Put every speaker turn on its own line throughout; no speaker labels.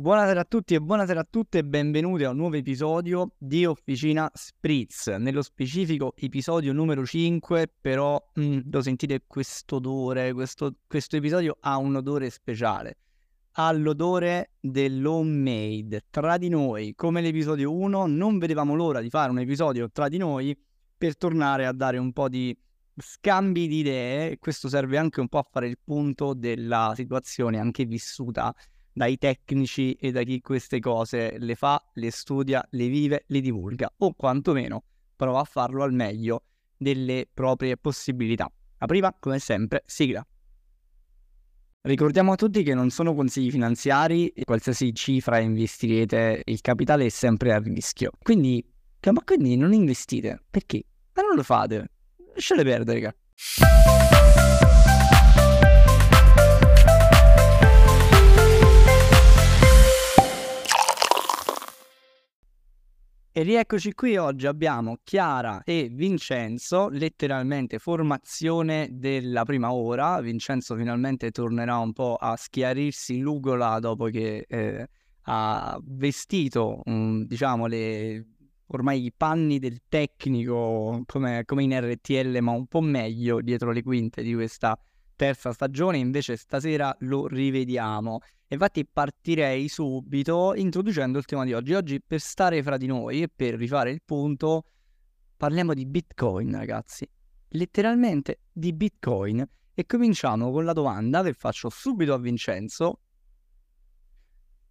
Buonasera a tutti e buonasera a tutte e benvenuti a un nuovo episodio di Officina Spritz. Nello specifico episodio numero 5, però mh, mm, lo sentite questo odore, questo, questo episodio ha un odore speciale. Ha l'odore dell'homemade tra di noi, come l'episodio 1, non vedevamo l'ora di fare un episodio tra di noi per tornare a dare un po' di scambi di idee questo serve anche un po' a fare il punto della situazione anche vissuta dai tecnici e da chi queste cose le fa, le studia, le vive, le divulga o quantomeno prova a farlo al meglio delle proprie possibilità. La prima, come sempre, sigla. Ricordiamo a tutti che non sono consigli finanziari e qualsiasi cifra investirete, il capitale è sempre a rischio. Quindi, ma quindi non investite. Perché? Ma non lo fate. Lasciate perdere, raga. E rieccoci qui, oggi abbiamo Chiara e Vincenzo, letteralmente formazione della prima ora. Vincenzo finalmente tornerà un po' a schiarirsi l'ugola dopo che eh, ha vestito, um, diciamo, le, ormai i panni del tecnico come, come in RTL, ma un po' meglio dietro le quinte di questa terza stagione, invece stasera lo rivediamo. Infatti partirei subito introducendo il tema di oggi. Oggi per stare fra di noi e per rifare il punto parliamo di Bitcoin, ragazzi. Letteralmente di Bitcoin. E cominciamo con la domanda che faccio subito a Vincenzo.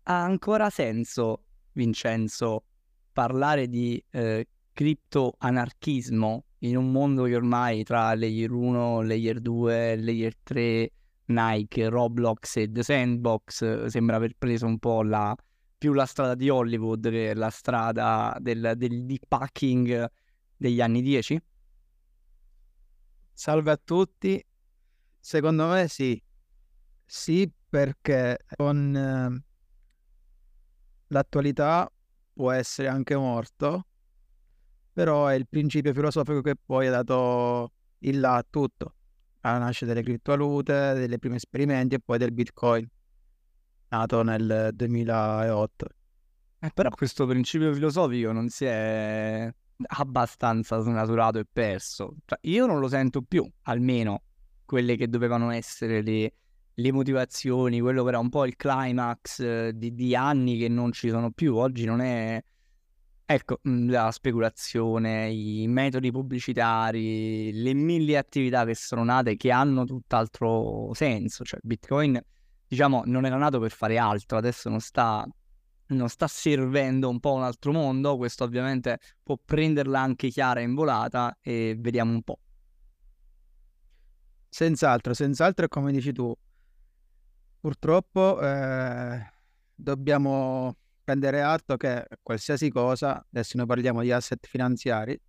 Ha ancora senso, Vincenzo, parlare di eh, criptoanarchismo in un mondo che ormai tra layer 1, layer 2, layer 3, Nike, Roblox e The Sandbox sembra aver preso un po' la, più la strada di Hollywood che la strada del, del deep packing degli anni 10?
Salve a tutti, secondo me sì, sì perché con eh, l'attualità può essere anche morto, però è il principio filosofico che poi ha dato il là a tutto, alla nascita delle criptovalute, dei primi esperimenti e poi del Bitcoin, nato nel 2008.
Eh, però questo principio filosofico non si è abbastanza snaturato e perso. Cioè, io non lo sento più, almeno quelle che dovevano essere le, le motivazioni, quello che era un po' il climax eh, di, di anni che non ci sono più. Oggi non è Ecco, mhmm, la speculazione, i metodi pubblicitari, le mille attività che sono nate che hanno tutt'altro senso. Cioè, Bitcoin, diciamo, non era nato per fare altro, adesso non sta, non sta servendo un po' un altro mondo. Questo ovviamente può prenderla anche chiara in volata e vediamo un po'.
Senz'altro, senz'altro, come dici tu, purtroppo eh, dobbiamo prendere atto che qualsiasi cosa, adesso noi parliamo di asset finanziari,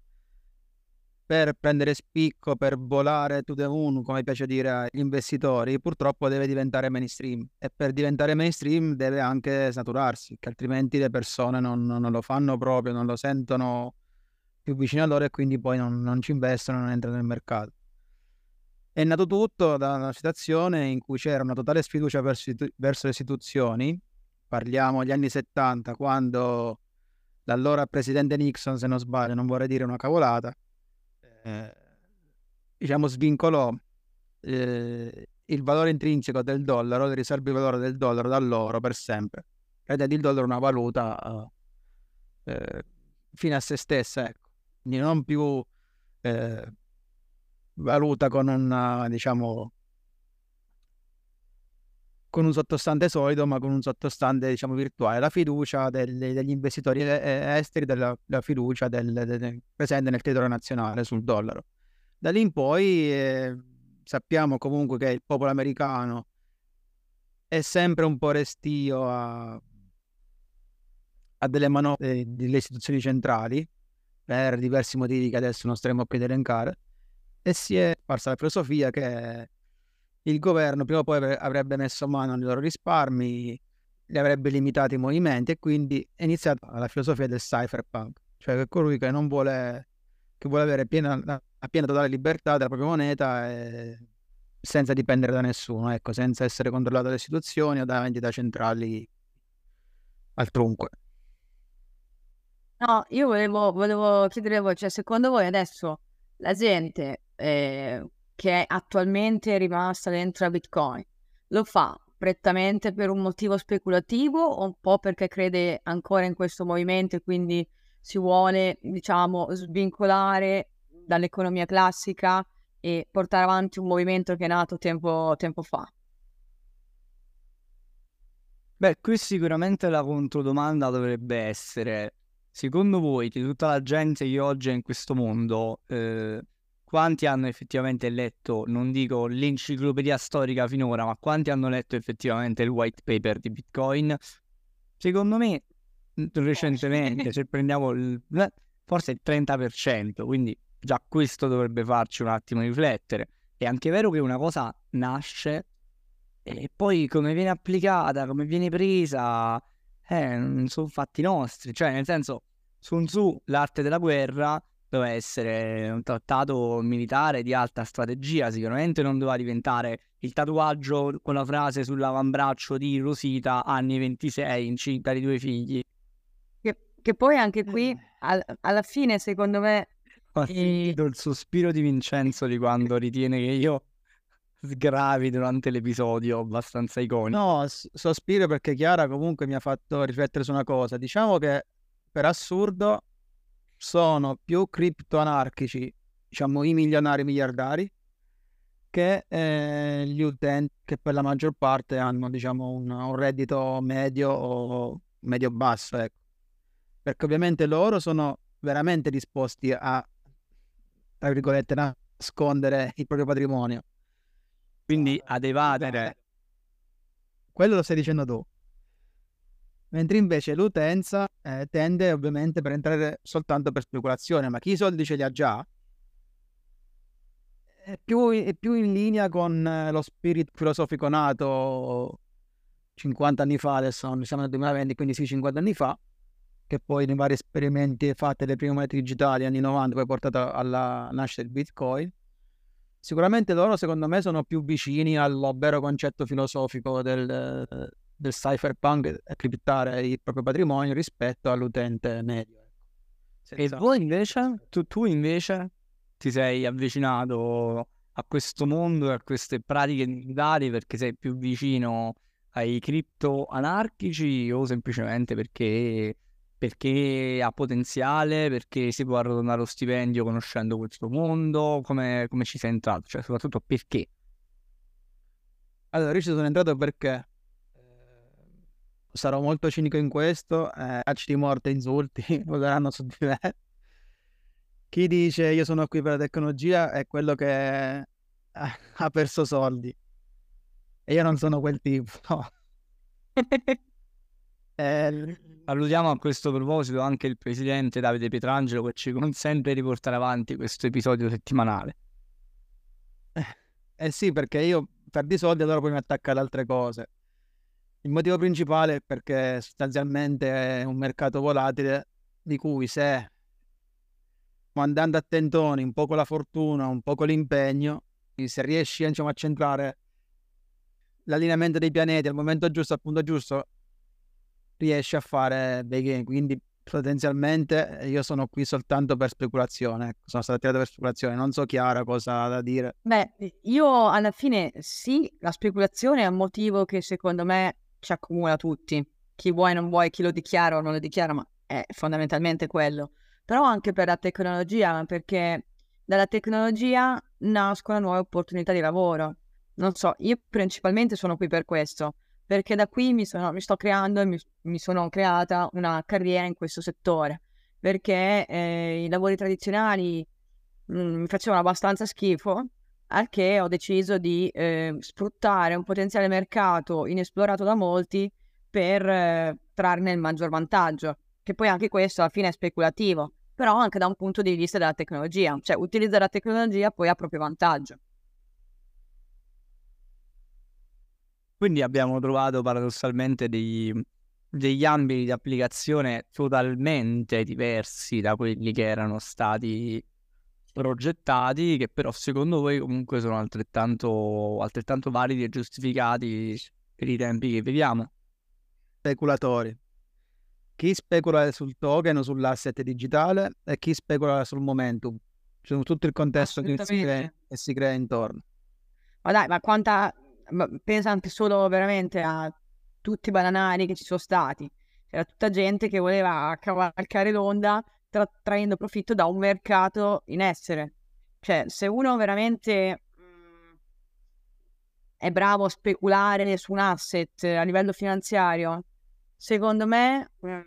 per prendere spicco, per volare to the moon, come piace dire agli investitori, purtroppo deve diventare mainstream e per diventare mainstream deve anche snaturarsi, che altrimenti le persone non, non lo fanno proprio, non lo sentono più vicino a loro e quindi poi non, non ci investono, non entrano nel mercato. È nato tutto da una situazione in cui c'era una totale sfiducia verso, verso le istituzioni parliamo degli anni 70, quando l'allora presidente Nixon, se non sbaglio, non vorrei dire una cavolata, eh, diciamo svincolò eh, il valore intrinseco del dollaro, le riserve di valore del dollaro dall'oro per sempre. Ed è il dollaro una valuta eh, fine a se stessa, ecco. Quindi non più eh, valuta con una, diciamo, con un sottostante solido, ma con un sottostante, diciamo, virtuale. La fiducia delle, degli investitori esteri, della, la fiducia del, del, presente nel territorio nazionale sul dollaro. Da lì in poi eh, sappiamo comunque che il popolo americano è sempre un po' restio a, a delle manovre delle istituzioni centrali per diversi motivi che adesso non staremo qui ad elencare e si è parsa la filosofia che il governo prima o poi avrebbe messo mano ai loro risparmi, li avrebbe limitati i movimenti e quindi è iniziata la filosofia del cypherpunk, cioè che colui che non vuole, che vuole avere piena, la piena totale libertà della propria moneta e senza dipendere da nessuno, ecco, senza essere controllato dalle istituzioni o da entità centrali altrunque.
No, io volevo, volevo chiedere voi, cioè secondo voi adesso la gente eh, che è attualmente rimasta dentro a Bitcoin lo fa prettamente per un motivo speculativo o un po' perché crede ancora in questo movimento e quindi si vuole, diciamo, svincolare dall'economia classica e portare avanti un movimento che è nato tempo, tempo fa?
Beh, qui sicuramente la controdomanda dovrebbe essere, secondo voi, di tutta la gente che oggi è in questo mondo, eh, quanti hanno effettivamente letto, non dico l'enciclopedia storica finora, ma quanti hanno letto effettivamente il white paper di Bitcoin? Secondo me, recentemente, se prendiamo il, forse il 30%, quindi già questo dovrebbe farci un attimo riflettere. È anche vero che una cosa nasce e poi come viene applicata, come viene presa, eh, non sono fatti nostri. Cioè, nel senso, Sun Tzu, l'arte della guerra, doveva essere un trattato militare di alta strategia, sicuramente non doveva diventare il tatuaggio con la frase sull'avambraccio di Rosita, anni 26, incinta di due figli.
Che, che poi anche qui, eh. al, alla fine, secondo me...
Ho sentito il sospiro di Vincenzo di quando ritiene che io sgravi durante l'episodio abbastanza iconico.
No, sospiro perché Chiara comunque mi ha fatto riflettere su una cosa. Diciamo che per assurdo sono più criptoanarchici, diciamo i milionari miliardari, che eh, gli utenti che per la maggior parte hanno diciamo un, un reddito medio o medio basso, ecco. Perché ovviamente loro sono veramente disposti a, tra virgolette, nascondere il proprio patrimonio
quindi ad evadere.
Quello lo stai dicendo tu. Mentre invece l'utenza eh, tende ovviamente per entrare soltanto per speculazione, ma chi i soldi ce li ha già? È più, è più in linea con eh, lo spirito filosofico nato 50 anni fa, adesso siamo nel 2020, quindi sì, 50 anni fa, che poi nei vari esperimenti fatti le prime monete digitali anni 90 poi portato alla nascita del Bitcoin, Sicuramente loro, secondo me, sono più vicini al vero concetto filosofico del, del cypherpunk criptare il proprio patrimonio rispetto all'utente medio. Ecco.
Senza... E voi invece, tu, tu, invece ti sei avvicinato a questo mondo e a queste pratiche digitali perché sei più vicino ai cripto anarchici o semplicemente perché perché ha potenziale, perché si può arrotondare lo stipendio conoscendo questo mondo, come, come ci sei entrato, cioè soprattutto perché?
Allora, io ci sono entrato perché sarò molto cinico in questo, eh, di morte, insulti, voleranno su di me. Chi dice io sono qui per la tecnologia è quello che ha perso soldi. E io non sono quel tipo, no.
Eh, salutiamo a questo proposito anche il presidente Davide Pietrangelo che ci consente di portare avanti questo episodio settimanale.
Eh, eh sì, perché io perdi soldi e allora poi mi attacca ad altre cose. Il motivo principale è perché sostanzialmente è un mercato volatile di cui se andando a tentoni, un po' con la fortuna, un po' con l'impegno, se riesci diciamo, a centrare l'allineamento dei pianeti al momento giusto, al punto giusto, riesce a fare dei game. Quindi potenzialmente io sono qui soltanto per speculazione. Ecco, sono stato tirato per speculazione. Non so Chiara cosa da dire.
Beh, io alla fine sì, la speculazione è un motivo che secondo me ci accomuna tutti. Chi vuoi, non vuoi, chi lo dichiara o non lo dichiara, ma è fondamentalmente quello. Però anche per la tecnologia, perché dalla tecnologia nascono nuove opportunità di lavoro. Non so, io principalmente sono qui per questo perché da qui mi, sono, mi sto creando e mi, mi, sono creata una carriera in questo settore, perché eh, i lavori tradizionali mh, mm, mi facevano abbastanza schifo, al che ho deciso di eh, sfruttare un potenziale mercato inesplorato da molti per eh, trarne il maggior vantaggio, che poi anche questo alla fine è speculativo, però anche da un punto di vista della tecnologia, cioè utilizzare la tecnologia poi a proprio vantaggio.
Quindi abbiamo trovato paradossalmente dei, degli ambiti di applicazione totalmente diversi da quelli che erano stati progettati, che però secondo voi comunque sono altrettanto, altrettanto validi e giustificati per i tempi che viviamo.
Speculatori. chi specula sul token o sull'asset digitale e chi specula sul momentum. C'è tutto il contesto che si, crea, che si crea intorno.
Ma dai, ma quanta... Ma pensa anche solo veramente a tutti i bananari che ci sono stati. C'era tutta gente che voleva cavalcare l'onda tra- traendo profitto da un mercato in essere. Cioè, se uno veramente mm, è bravo a speculare su un asset a livello finanziario, secondo me mm,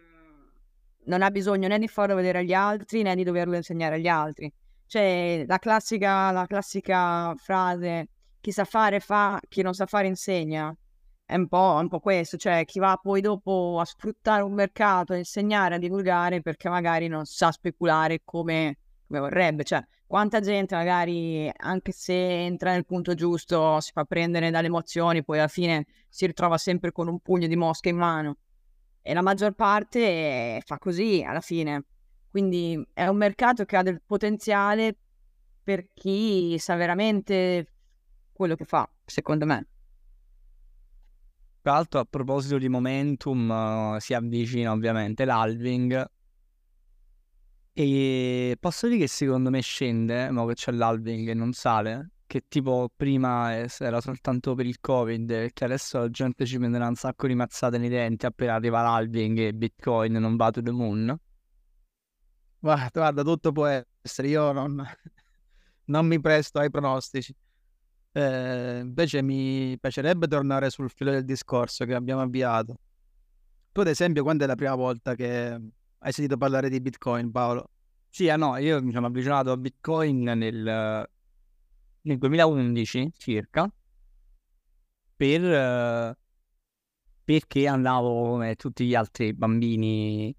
non ha bisogno né di farlo vedere agli altri né di doverlo insegnare agli altri. Cioè, la classica, la classica frase chi sa fare fa, chi non sa fare insegna. È un, po', un po' questo, cioè chi va poi dopo a sfruttare un mercato, a insegnare, a divulgare perché magari non sa speculare come, come vorrebbe. Cioè, quanta gente magari, anche se entra nel punto giusto, si fa prendere dalle emozioni, poi alla fine si ritrova sempre con un pugno di mosche in mano. E la maggior parte fa così alla fine. Quindi è un mercato che ha del potenziale per chi sa veramente quello che fa, secondo me.
Tra l'altro, a proposito di momentum, uh, si avvicina ovviamente l'halving e posso dire che secondo me scende, ma che c'è l'halving e non sale, che tipo prima era soltanto per il covid, che adesso la gente ci prenderà un sacco di mazzate nei denti appena arriva l'halving e bitcoin non va to the moon.
Guarda, guarda tutto può essere, io non, non mi presto ai pronostici. Eh, invece mi piacerebbe tornare sul filo del discorso che abbiamo avviato. Tu, ad esempio, quando è la prima volta che hai sentito parlare di Bitcoin, Paolo?
Sì, ah no, io mi sono avvicinato a Bitcoin nel, nel 2011 circa, per, perché andavo come tutti gli altri bambini,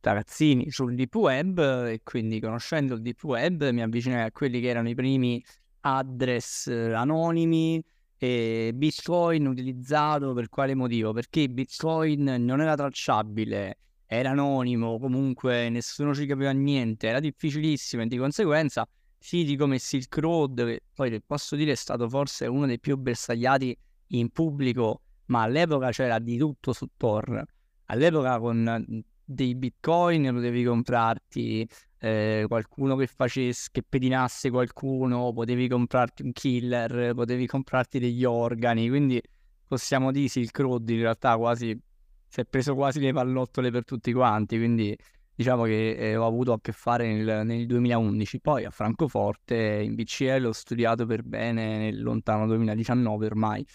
ragazzini, sul deep web e quindi conoscendo il deep web mi avvicinai a quelli che erano i primi address anonimi e Bitcoin utilizzato per quale motivo? Perché Bitcoin non era tracciabile, era anonimo, comunque nessuno ci capiva niente, era difficilissimo e di conseguenza siti come Silk Road, che poi posso dire è stato forse uno dei più bersagliati in pubblico, ma all'epoca c'era di tutto su Tor. All'epoca con dei bitcoin potevi comprarti eh, qualcuno che facesse, che pedinasse qualcuno, potevi comprarti un killer, potevi comprarti degli organi, quindi possiamo dire Silk Road in realtà quasi si è preso quasi le pallottole per tutti quanti, quindi diciamo che eh, ho avuto a che fare nel, nel, 2011, poi a Francoforte in BCL ho studiato per bene nel lontano 2019 ormai,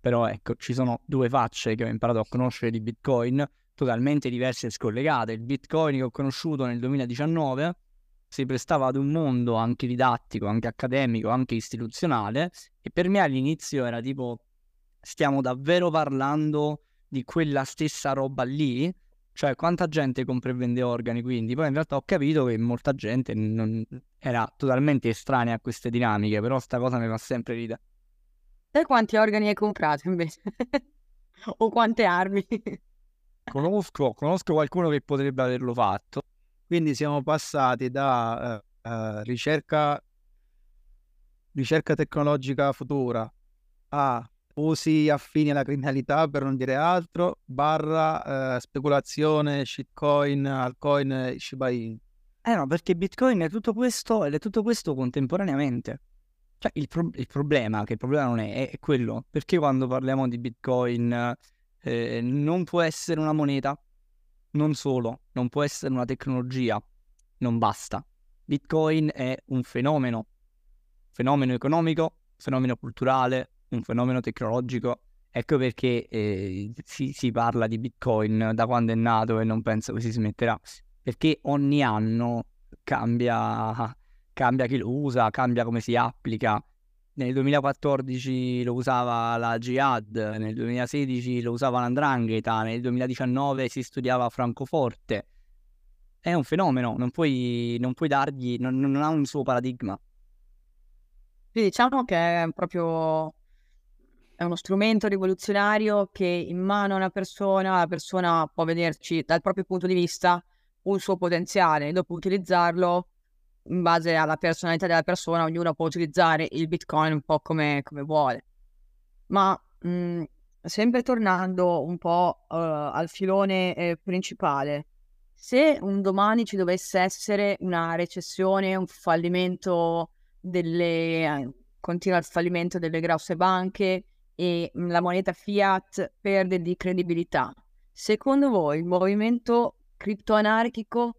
però ecco ci sono due facce che ho imparato a conoscere di Bitcoin, totalmente diverse e scollegate. Il Bitcoin che ho conosciuto nel 2019 si prestava ad un mondo anche didattico, anche accademico, anche istituzionale e per me all'inizio era tipo stiamo davvero parlando di quella stessa roba lì? Cioè quanta gente compra e vende organi quindi? Poi in realtà ho capito che molta gente non... era totalmente estranea a queste dinamiche, però sta cosa mi fa sempre ridere.
E quanti organi hai comprato invece? o quante armi?
Conosco, conosco qualcuno che potrebbe averlo fatto.
Quindi siamo passati da uh, ricerca, ricerca tecnologica futura a usi affini alla criminalità per non dire altro, barra uh, speculazione, shitcoin, altcoin, Shiba Inu.
Eh no, perché Bitcoin è tutto questo ed è tutto questo contemporaneamente. Cioè il, pro- il problema, che il problema non è, è quello, perché quando parliamo di Bitcoin eh, non può essere una moneta, non solo, non può essere una tecnologia, non basta. Bitcoin è un fenomeno, fenomeno economico, fenomeno culturale, un fenomeno tecnologico. Ecco perché eh, si, si, parla di Bitcoin da quando è nato e non penso che si smetterà. Perché ogni anno cambia, cambia chi lo usa, cambia come si applica nel 2014 lo usava la Jihad, nel 2016 lo usava l'Andrangheta, nel 2019 si studiava Francoforte. È un fenomeno, non puoi, non puoi dargli, non, non ha un suo paradigma.
Sì, diciamo che è proprio è uno strumento rivoluzionario che in mano a una persona, la persona può vederci dal proprio punto di vista un suo potenziale, dopo utilizzarlo in base alla personalità della persona, ognuno può utilizzare il Bitcoin un po' come, come vuole. Ma mh, mhmm, sempre tornando un po' uh, al filone eh, principale, se un domani ci dovesse essere una recessione, un fallimento delle... continua il fallimento delle grosse banche e la moneta fiat perde di credibilità, secondo voi il movimento criptoanarchico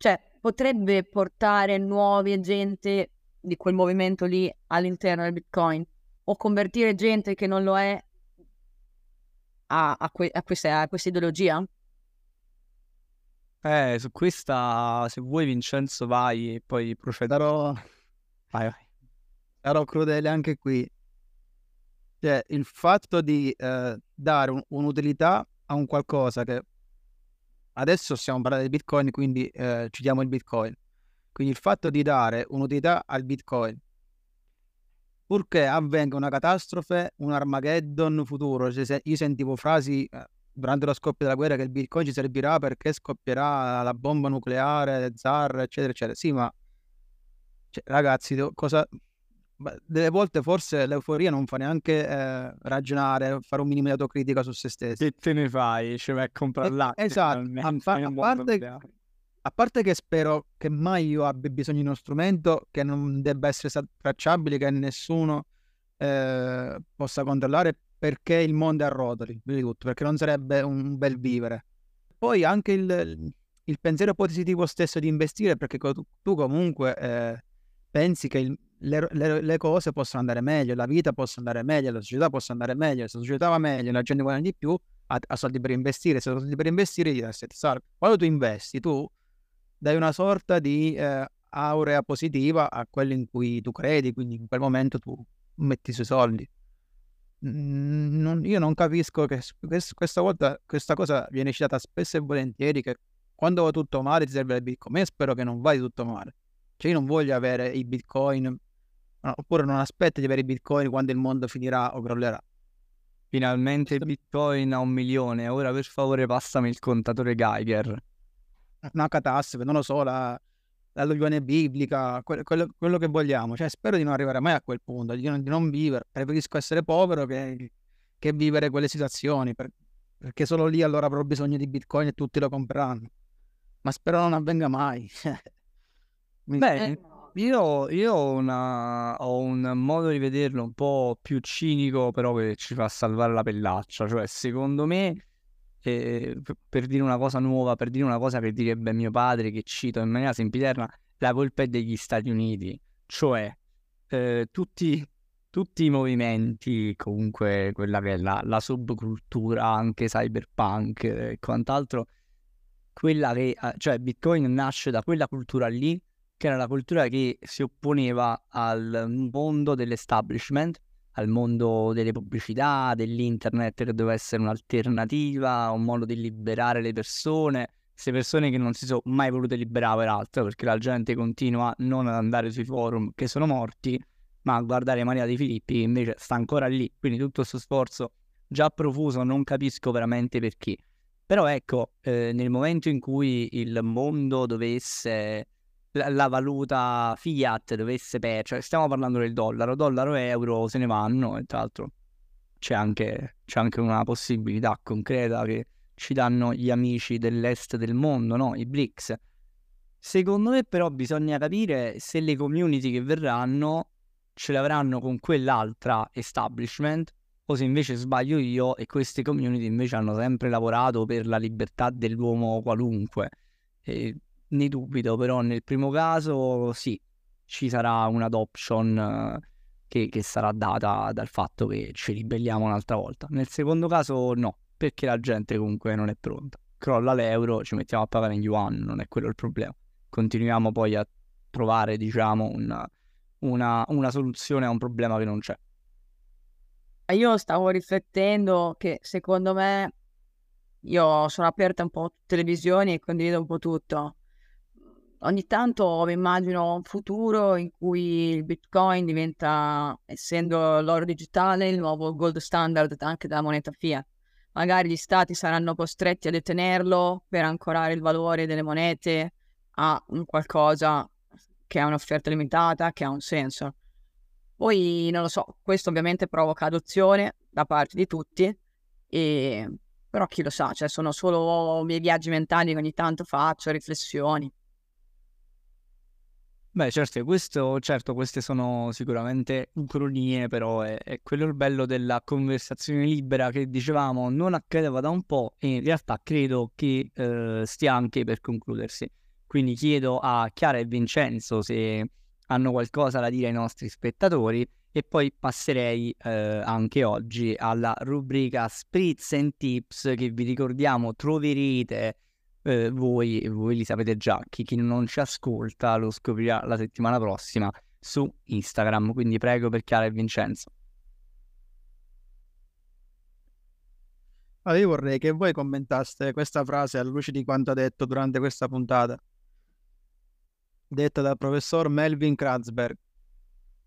cioè, potrebbe portare nuovi agenti di quel movimento lì all'interno del Bitcoin o convertire gente che non lo è a, a, que- a, questa, a questa ideologia?
Eh, su questa, se vuoi Vincenzo vai e poi procederò.
Vai, vai. Sarò crudele anche qui. Cioè, il fatto di eh, dare un, un'utilità a un qualcosa che adesso stiamo parlando di Bitcoin, quindi eh, citiamo il Bitcoin. Quindi il fatto di dare un'utilità al Bitcoin, purché avvenga una catastrofe, un Armageddon futuro, io sentivo frasi eh, durante lo scoppio della guerra che il Bitcoin ci servirà perché scoppierà la bomba nucleare, zar, eccetera, eccetera. Sì, ma cioè, ragazzi, cosa, delle volte forse l'euforia non fa neanche eh, ragionare, fare un minimo di autocritica su se stesso.
Che te ne fai? Ci vai a comprare
eh, Esatto, a, fa- a, parte, a, parte, che spero che mai io abbia bisogno di uno strumento che non debba essere tracciabile, che nessuno eh, possa controllare perché il mondo è a rotoli, di tutto, perché non sarebbe un bel vivere. Poi anche il, il pensiero positivo stesso di investire, perché tu, tu comunque eh, pensi che il, le, le, le, cose possono andare meglio, la vita possa andare meglio, la società possa andare meglio, se la società va meglio, la gente guadagna di più, ha, ha soldi per investire, se ha soldi per investire gli asset salve. Quando tu investi, tu dai una sorta di eh, aurea positiva a quello in cui tu credi, quindi in quel momento tu metti i suoi soldi. Non, io non capisco che questa volta questa cosa viene citata spesso e volentieri che quando va tutto male ti serve il bitcoin. Io spero che non vai tutto male. Cioè io non voglio avere i bitcoin oppure non aspetti di avere i bitcoin quando il mondo finirà o crollerà.
Finalmente il bitcoin a un milione, ora per favore passami il contatore Geiger.
Una catastrofe, non lo so, la, l'alluvione biblica, quello, quello, quello, che vogliamo. Cioè, spero di non arrivare mai a quel punto, di non, di non vivere. Preferisco essere povero che, che vivere quelle situazioni, per, perché solo lì allora avrò bisogno di bitcoin e tutti lo compreranno. Ma spero non avvenga mai.
Beh, io, io ho, una- ho un modo di vederlo un po' più cinico, però che ci fa salvare la pellaccia. Cioè, secondo me, eh, per dire una cosa nuova, per dire una cosa che direbbe mio padre, che cito in maniera sempiterna, la colpa è degli Stati Uniti. Cioè, eh, tutti, tutti i movimenti, comunque quella che è la, la subcultura, anche cyberpunk e quant'altro, quella che, eh, cioè Bitcoin nasce da quella cultura lì che era la cultura che si opponeva al mondo dell'establishment, al mondo delle pubblicità, dell'internet che doveva essere un'alternativa, un modo di liberare le persone, queste persone che non si sono mai volute liberare peraltro, perché la gente continua non ad andare sui forum che sono morti, ma a guardare Maria Di Filippi che invece sta ancora lì, quindi tutto questo sforzo già profuso non capisco veramente perché. Però ecco, eh, nel momento in cui il mondo dovesse la, valuta fiat dovesse perdere, cioè stiamo parlando del dollaro, dollaro e euro se ne vanno e tra l'altro c'è anche, c'è anche una possibilità concreta che ci danno gli amici dell'est del mondo, no? I BRICS. Secondo me però bisogna capire se le community che verranno ce le avranno con quell'altra establishment o se invece sbaglio io e queste community invece hanno sempre lavorato per la libertà dell'uomo qualunque. E ne dubito, però nel primo caso sì, ci sarà un'adoption eh, che, che sarà data dal fatto che ci ribelliamo un'altra volta. Nel secondo caso no, perché la gente comunque non è pronta. Crolla l'euro, ci mettiamo a pagare in yuan, non è quello il problema. Continuiamo poi a trovare, diciamo, una, una, una soluzione a un problema che non c'è.
Io stavo riflettendo che secondo me io sono aperta un po' a tutte le visioni e condivido un po' tutto ogni tanto mi immagino un futuro in cui il Bitcoin diventa, essendo l'oro digitale, il nuovo gold standard anche della moneta fiat. Magari gli stati saranno costretti a detenerlo per ancorare il valore delle monete a un qualcosa che ha un'offerta limitata, che ha un senso. Poi non lo so, questo ovviamente provoca adozione da parte di tutti, E... Però chi lo sa, cioè sono solo miei viaggi mentali che ogni tanto faccio, riflessioni.
Beh, certo, questo, certo, queste sono sicuramente ucronie, però è, è, quello il bello della conversazione libera che dicevamo non accadeva da un po' e in realtà credo che eh, stia anche per concludersi. Quindi chiedo a Chiara e Vincenzo se hanno qualcosa da dire ai nostri spettatori e poi passerei eh, anche oggi alla rubrica Spritz and Tips che vi ricordiamo troverete eh, voi, voi li sapete già, chi, chi non ci ascolta lo scoprirà la settimana prossima su Instagram, quindi prego per Chiara e Vincenzo.
Allora, io vorrei che voi commentaste questa frase alla luce di quanto ha detto durante questa puntata, detta dal professor Melvin Kratzberg.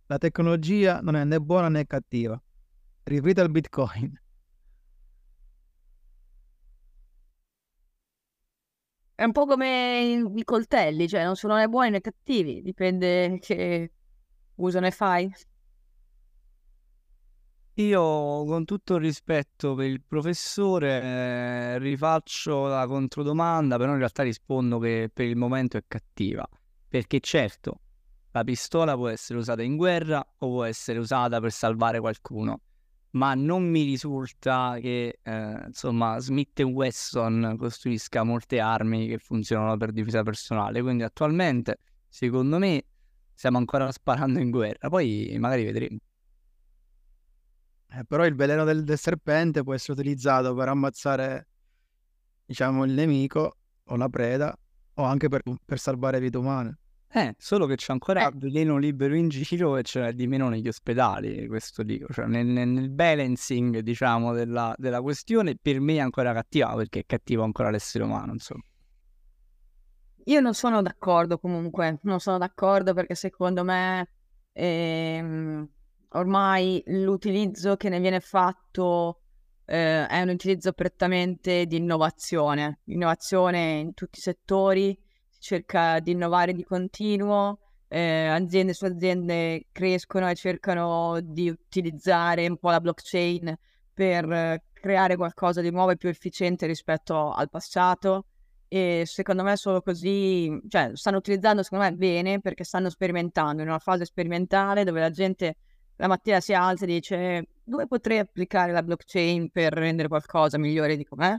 La tecnologia non è né buona né cattiva. Riferita al Bitcoin.
È un po' come i coltelli, cioè non sono né buoni né cattivi, dipende che uso ne fai.
Io, con tutto il rispetto per il professore, eh, rifaccio la controdomanda, però in realtà rispondo che per il momento è cattiva. Perché certo, la pistola può essere usata in guerra o può essere usata per salvare qualcuno, ma non mi risulta che eh, insomma Smith Wesson costruisca molte armi che funzionano per difesa personale. Quindi attualmente, secondo me, stiamo ancora sparando in guerra. Poi magari vedremo.
Eh, però il veleno del, del, serpente può essere utilizzato per ammazzare, diciamo, il nemico o la preda o anche per, per salvare vite umane.
Eh, solo che c'è ancora eh. veleno libero in giro e c'è di meno negli ospedali, questo dico. Cioè, nel, nel balancing, diciamo, della, della, questione, per me è ancora cattiva, perché è cattivo ancora l'essere umano, insomma.
Io non sono d'accordo comunque, non sono d'accordo perché secondo me ehm, ormai l'utilizzo che ne viene fatto eh, è un utilizzo prettamente di innovazione, innovazione in tutti i settori cerca di innovare di continuo, eh, aziende su aziende crescono e cercano di utilizzare un po' la blockchain per creare qualcosa di nuovo e più efficiente rispetto al passato e secondo me solo così, cioè stanno utilizzando secondo me bene perché stanno sperimentando in una fase sperimentale dove la gente la mattina si alza e dice dove potrei applicare la blockchain per rendere qualcosa migliore di com'è?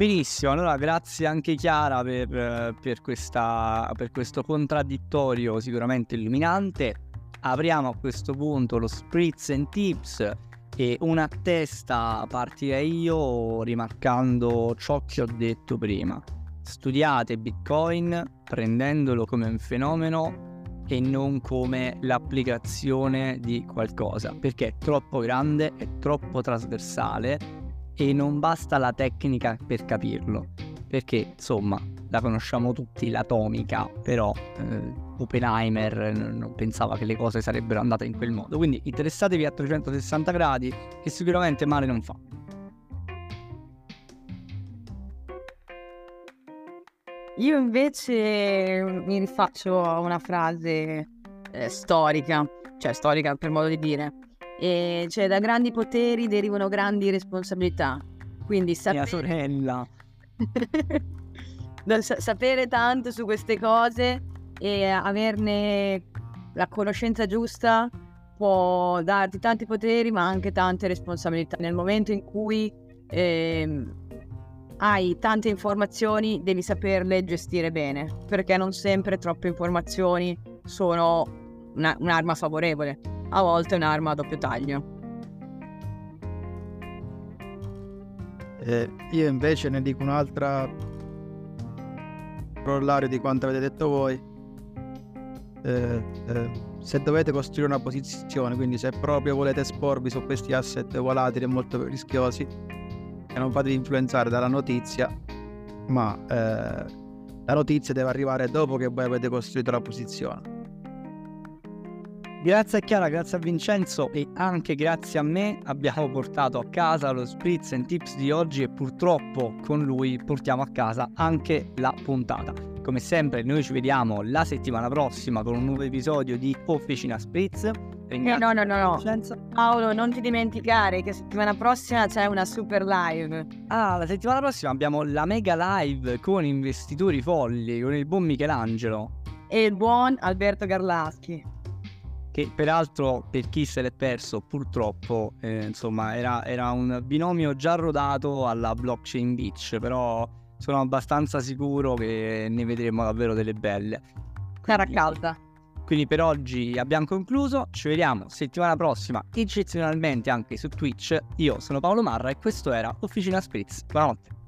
Benissimo, allora grazie anche Chiara per, per, questa, per questo contraddittorio sicuramente illuminante. Apriamo a questo punto lo Spritz and Tips e una testa partirei io rimarcando ciò che ho detto prima. Studiate Bitcoin prendendolo come un fenomeno e non come l'applicazione di qualcosa, perché è troppo grande, è troppo trasversale e non basta la tecnica per capirlo, perché insomma la conosciamo tutti, l'atomica, però eh, Oppenheimer non pensava che le cose sarebbero andate in quel modo. Quindi interessatevi a 360 gradi che sicuramente male non fa.
Io invece mi rifaccio a una frase eh, storica, cioè storica per modo di dire, e cioè, da grandi poteri derivano grandi responsabilità. Quindi sapere...
Mia sorella.
sapere tanto su queste cose e averne la conoscenza giusta può darti tanti poteri ma anche tante responsabilità. Nel momento in cui eh, hai tante informazioni devi saperle gestire bene perché non sempre troppe informazioni sono una, un'arma favorevole a volte un'arma a doppio taglio.
Eh, io invece ne dico un'altra corollario di quanto avete detto voi. Eh, eh, se dovete costruire una posizione, quindi se proprio volete esporvi su questi asset volatili e molto rischiosi, e non fatevi influenzare dalla notizia, ma eh, la notizia deve arrivare dopo che voi avete costruito la posizione.
Grazie a Chiara, grazie a Vincenzo e anche grazie a me abbiamo portato a casa lo Spritz and Tips di oggi e purtroppo con lui portiamo a casa anche la puntata. come sempre noi ci vediamo la settimana prossima con un nuovo episodio di Officina Spritz.
Eh, no, no, no, no.
Vincenzo.
Paolo, non ti dimenticare che settimana prossima c'è una super live.
Ah, la settimana prossima abbiamo la mega live con investitori folli, con il buon Michelangelo.
E il buon Alberto Garlaschi.
Che peraltro, per chi se l'è perso, purtroppo, eh, insomma, era, era un binomio già rodato alla blockchain beach, però sono abbastanza sicuro che ne vedremo davvero delle belle.
Terra calda.
Quindi per oggi abbiamo concluso, ci vediamo settimana prossima, eccezionalmente anche su Twitch. Io sono Paolo Marra e questo era Officina Spritz. Buonanotte.